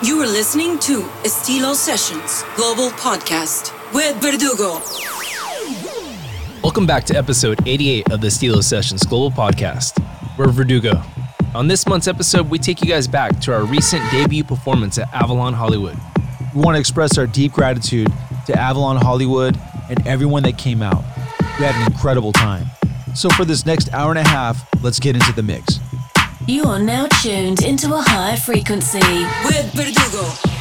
You are listening to Estilo Sessions Global Podcast with Verdugo. Welcome back to episode 88 of the Estilo Sessions Global Podcast. We're Verdugo. On this month's episode, we take you guys back to our recent debut performance at Avalon Hollywood. We want to express our deep gratitude to Avalon Hollywood and everyone that came out. We had an incredible time. So, for this next hour and a half, let's get into the mix. You are now tuned into a higher frequency with Verdugo.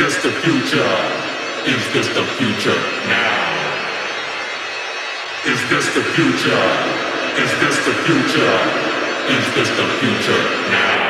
this the future? Is this the future now? Is this the future? Is this the future? Is this the future now?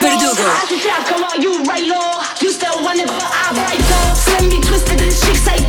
Verdugo. I can come on, you right law. You still wonder, but I right though. Slim be twisted and shake,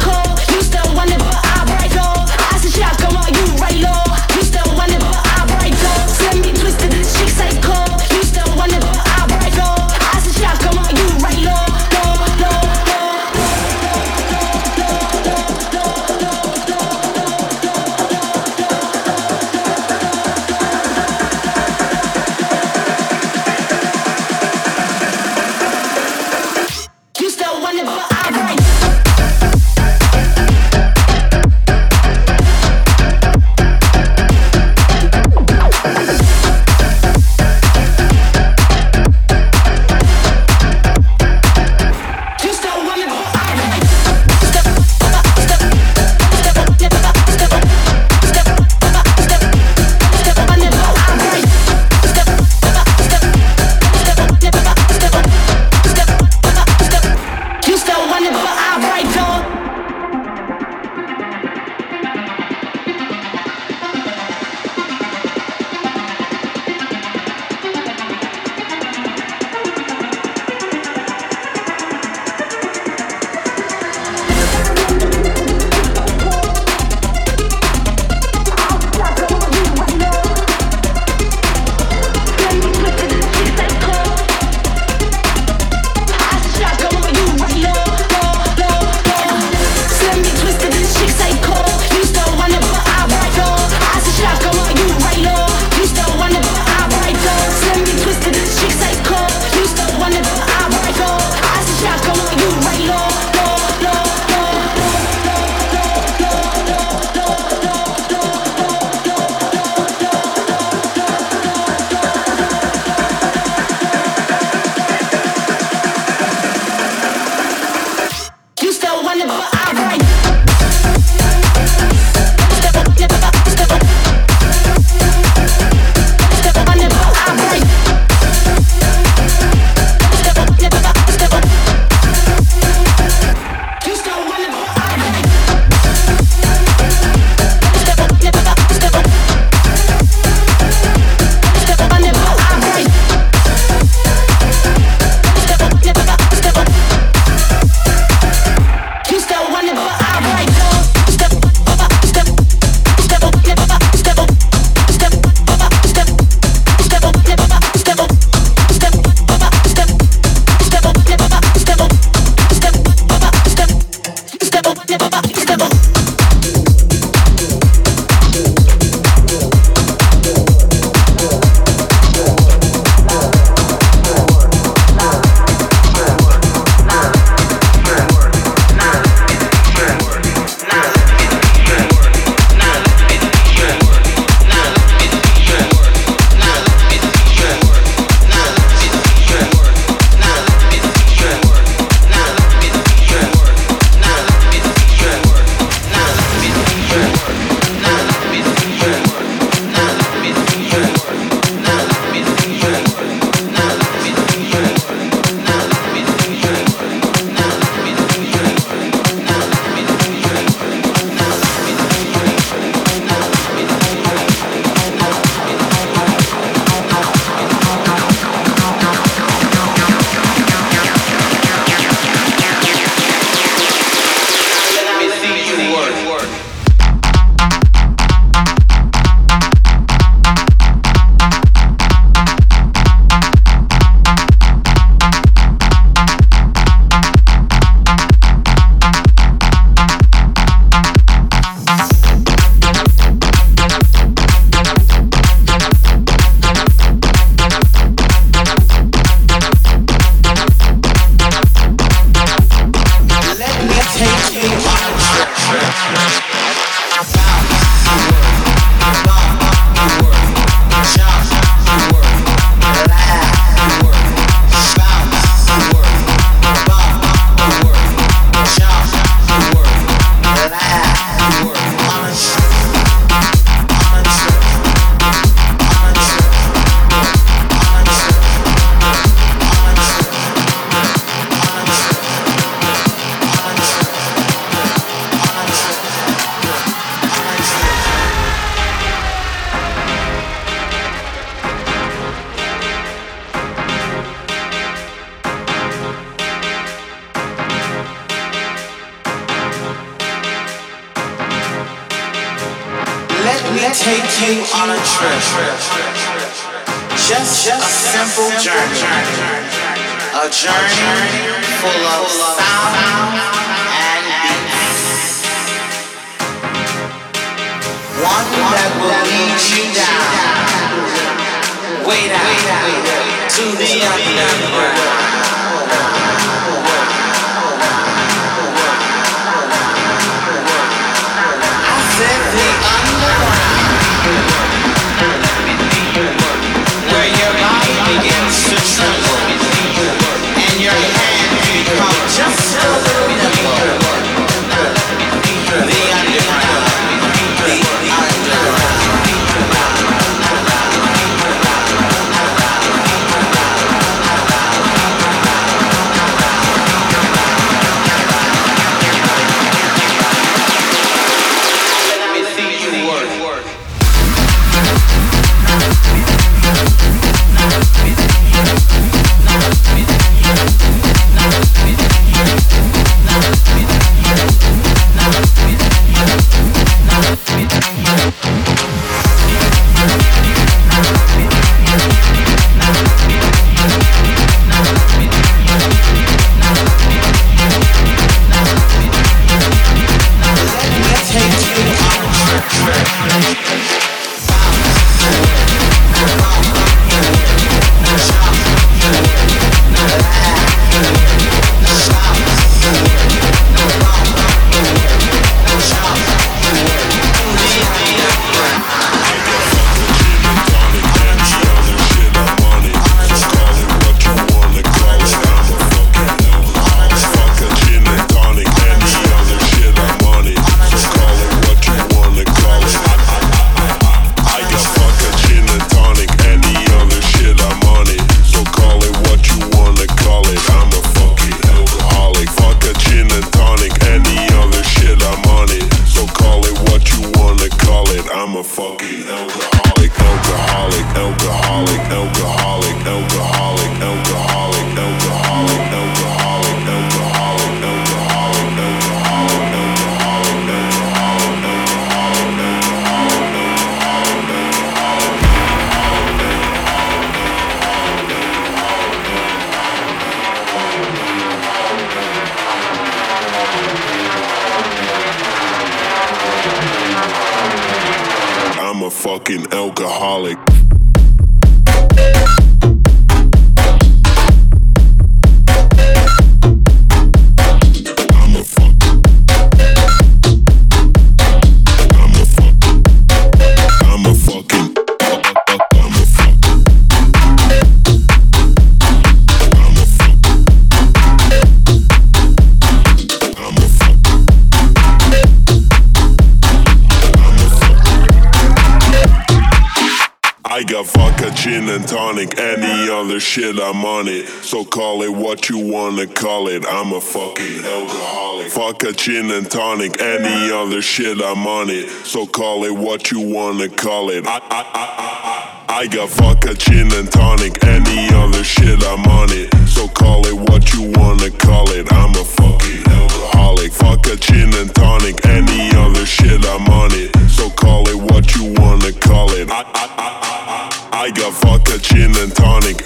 shit, I'm on it. So call it what you wanna call it. I'm a fucking alcoholic. Vodka, gin and tonic, any other shit, I'm on it. So call it what you wanna call it. I, I, I, I, I got vodka, gin and tonic, any other shit, I'm on it. So call it what you wanna call it. I'm a fucking alcoholic. Vodka, gin and tonic, any other shit, I'm on it. So call it what you wanna call it. I, I, I, I, I got vodka, gin and tonic,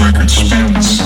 record spins.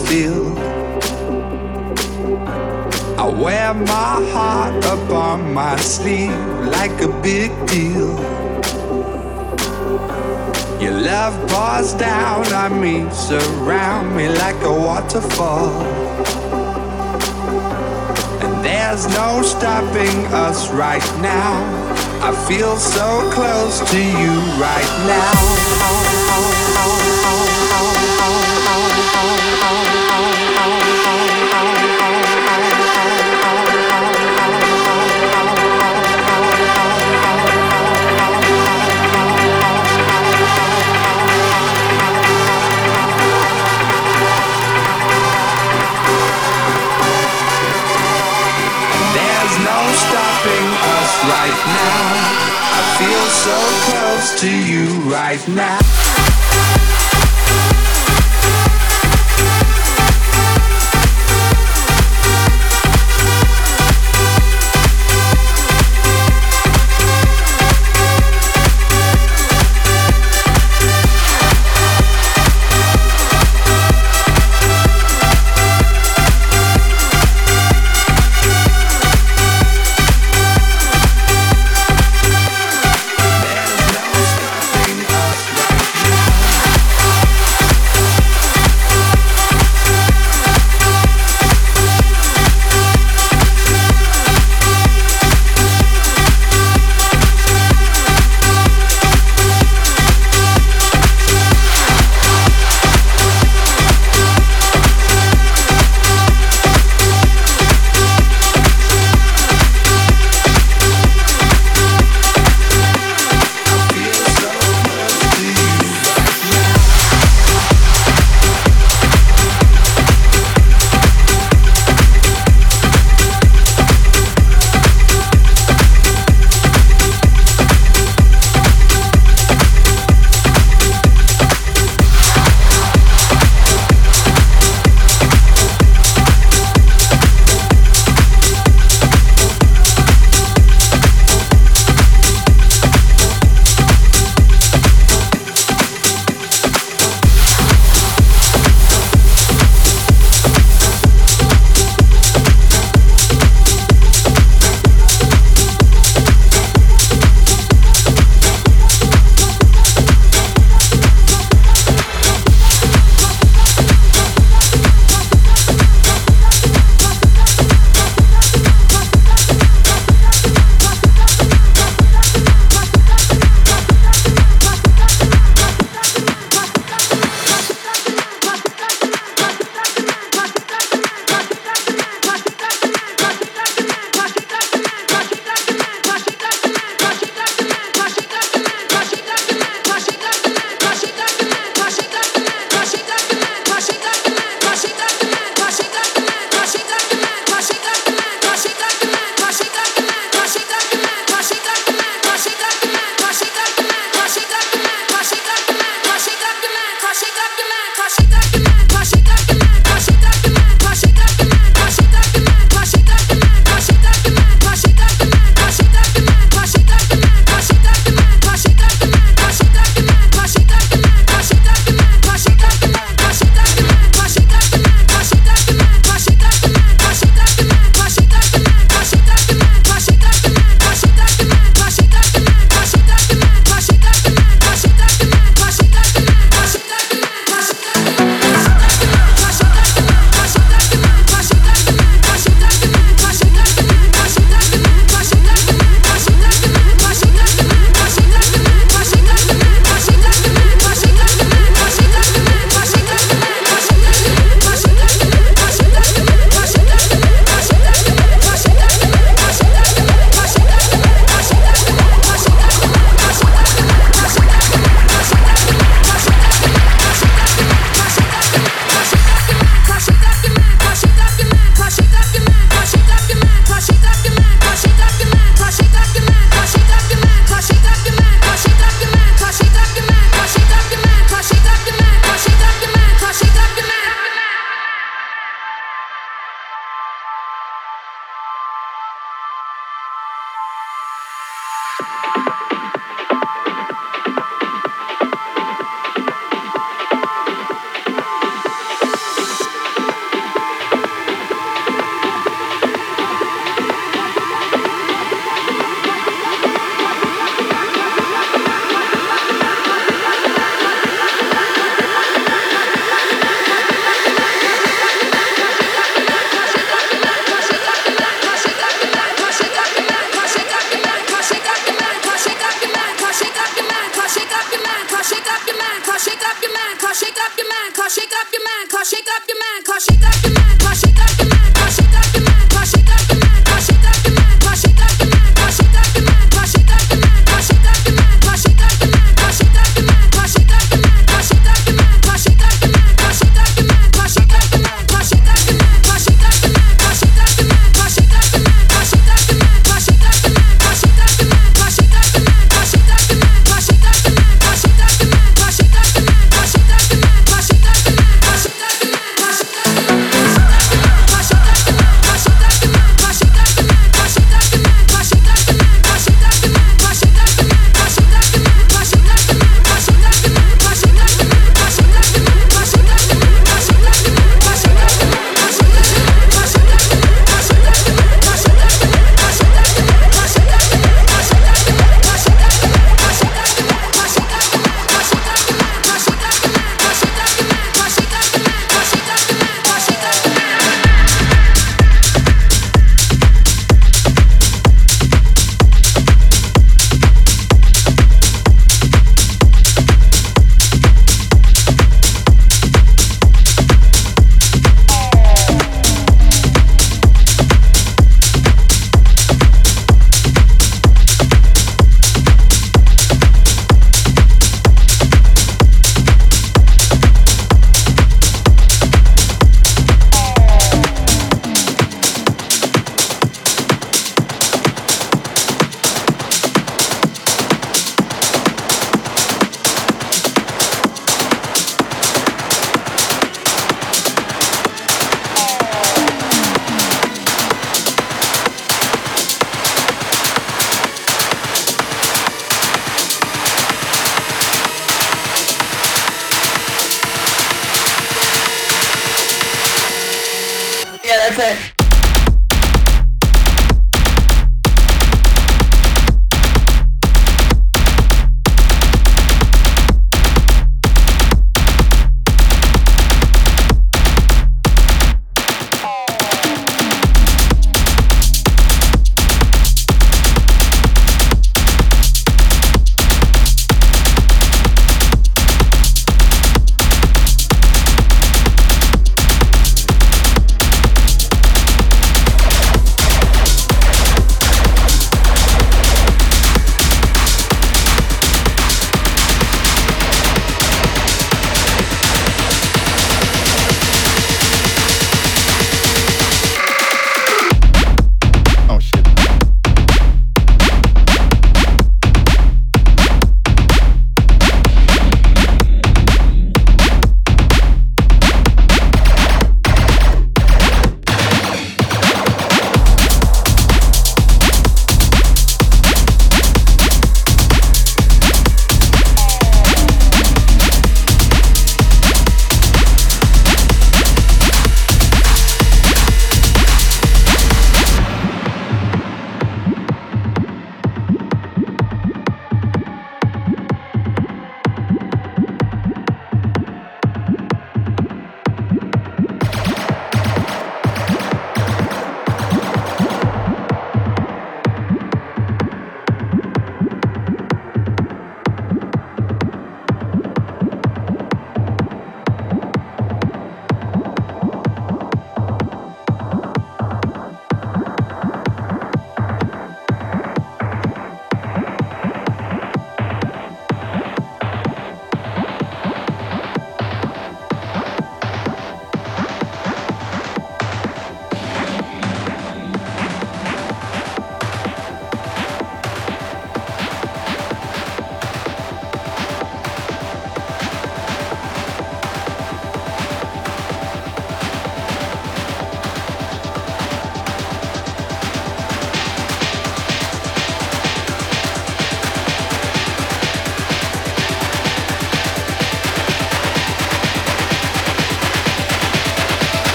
a now.